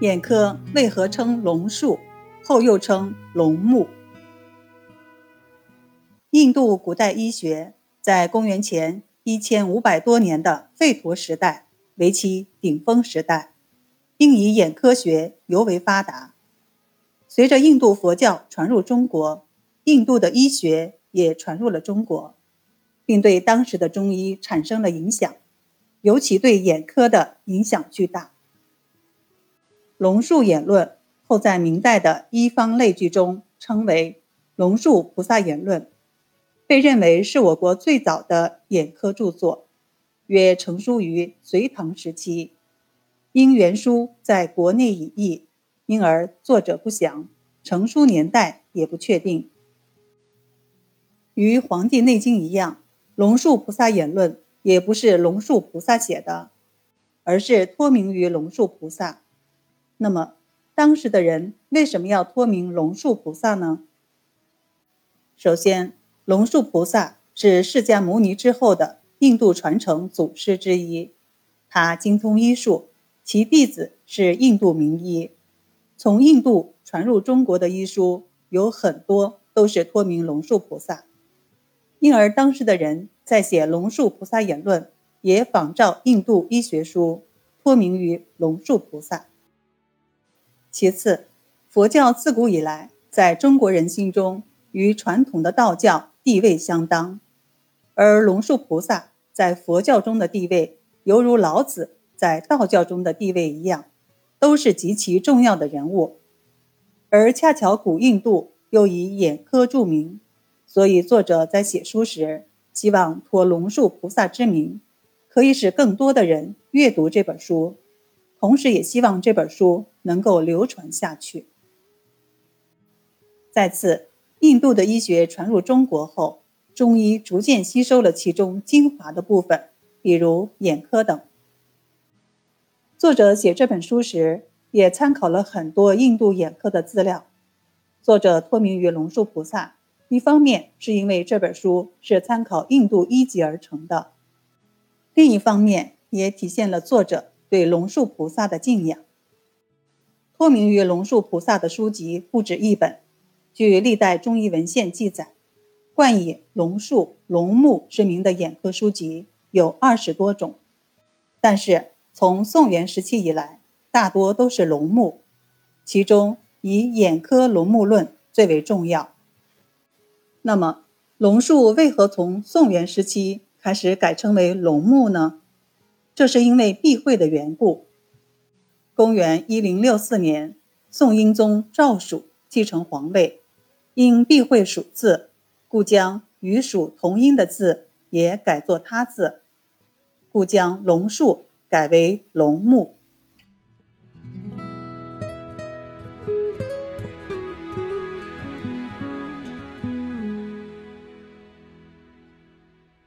眼科为何称龙树，后又称龙目？印度古代医学在公元前一千五百多年的吠陀时代为其顶峰时代，并以眼科学尤为发达。随着印度佛教传入中国，印度的医学也传入了中国，并对当时的中医产生了影响，尤其对眼科的影响巨大。龙树演论后在明代的医方类聚中称为龙树菩萨演论，被认为是我国最早的眼科著作，约成书于隋唐时期。因原书在国内已译，因而作者不详，成书年代也不确定。与《黄帝内经》一样，龙树菩萨演论也不是龙树菩萨写的，而是托名于龙树菩萨。那么，当时的人为什么要托名龙树菩萨呢？首先，龙树菩萨是释迦牟尼之后的印度传承祖师之一，他精通医术，其弟子是印度名医。从印度传入中国的医书有很多都是托名龙树菩萨，因而当时的人在写龙树菩萨言论，也仿照印度医学书，托名于龙树菩萨。其次，佛教自古以来在中国人心中与传统的道教地位相当，而龙树菩萨在佛教中的地位犹如老子在道教中的地位一样，都是极其重要的人物。而恰巧古印度又以眼科著名，所以作者在写书时希望托龙树菩萨之名，可以使更多的人阅读这本书。同时，也希望这本书能够流传下去。再次，印度的医学传入中国后，中医逐渐吸收了其中精华的部分，比如眼科等。作者写这本书时，也参考了很多印度眼科的资料。作者托名于龙树菩萨，一方面是因为这本书是参考印度医籍而成的，另一方面也体现了作者。对龙树菩萨的敬仰。托名于龙树菩萨的书籍不止一本，据历代中医文献记载，冠以龙树、龙木之名的眼科书籍有二十多种。但是从宋元时期以来，大多都是龙木，其中以《眼科龙木论》最为重要。那么，龙树为何从宋元时期开始改称为龙木呢？这是因为避讳的缘故。公元一零六四年，宋英宗赵曙继承皇位，因避讳蜀字，故将与蜀同音的字也改作他字，故将龙树改为龙木。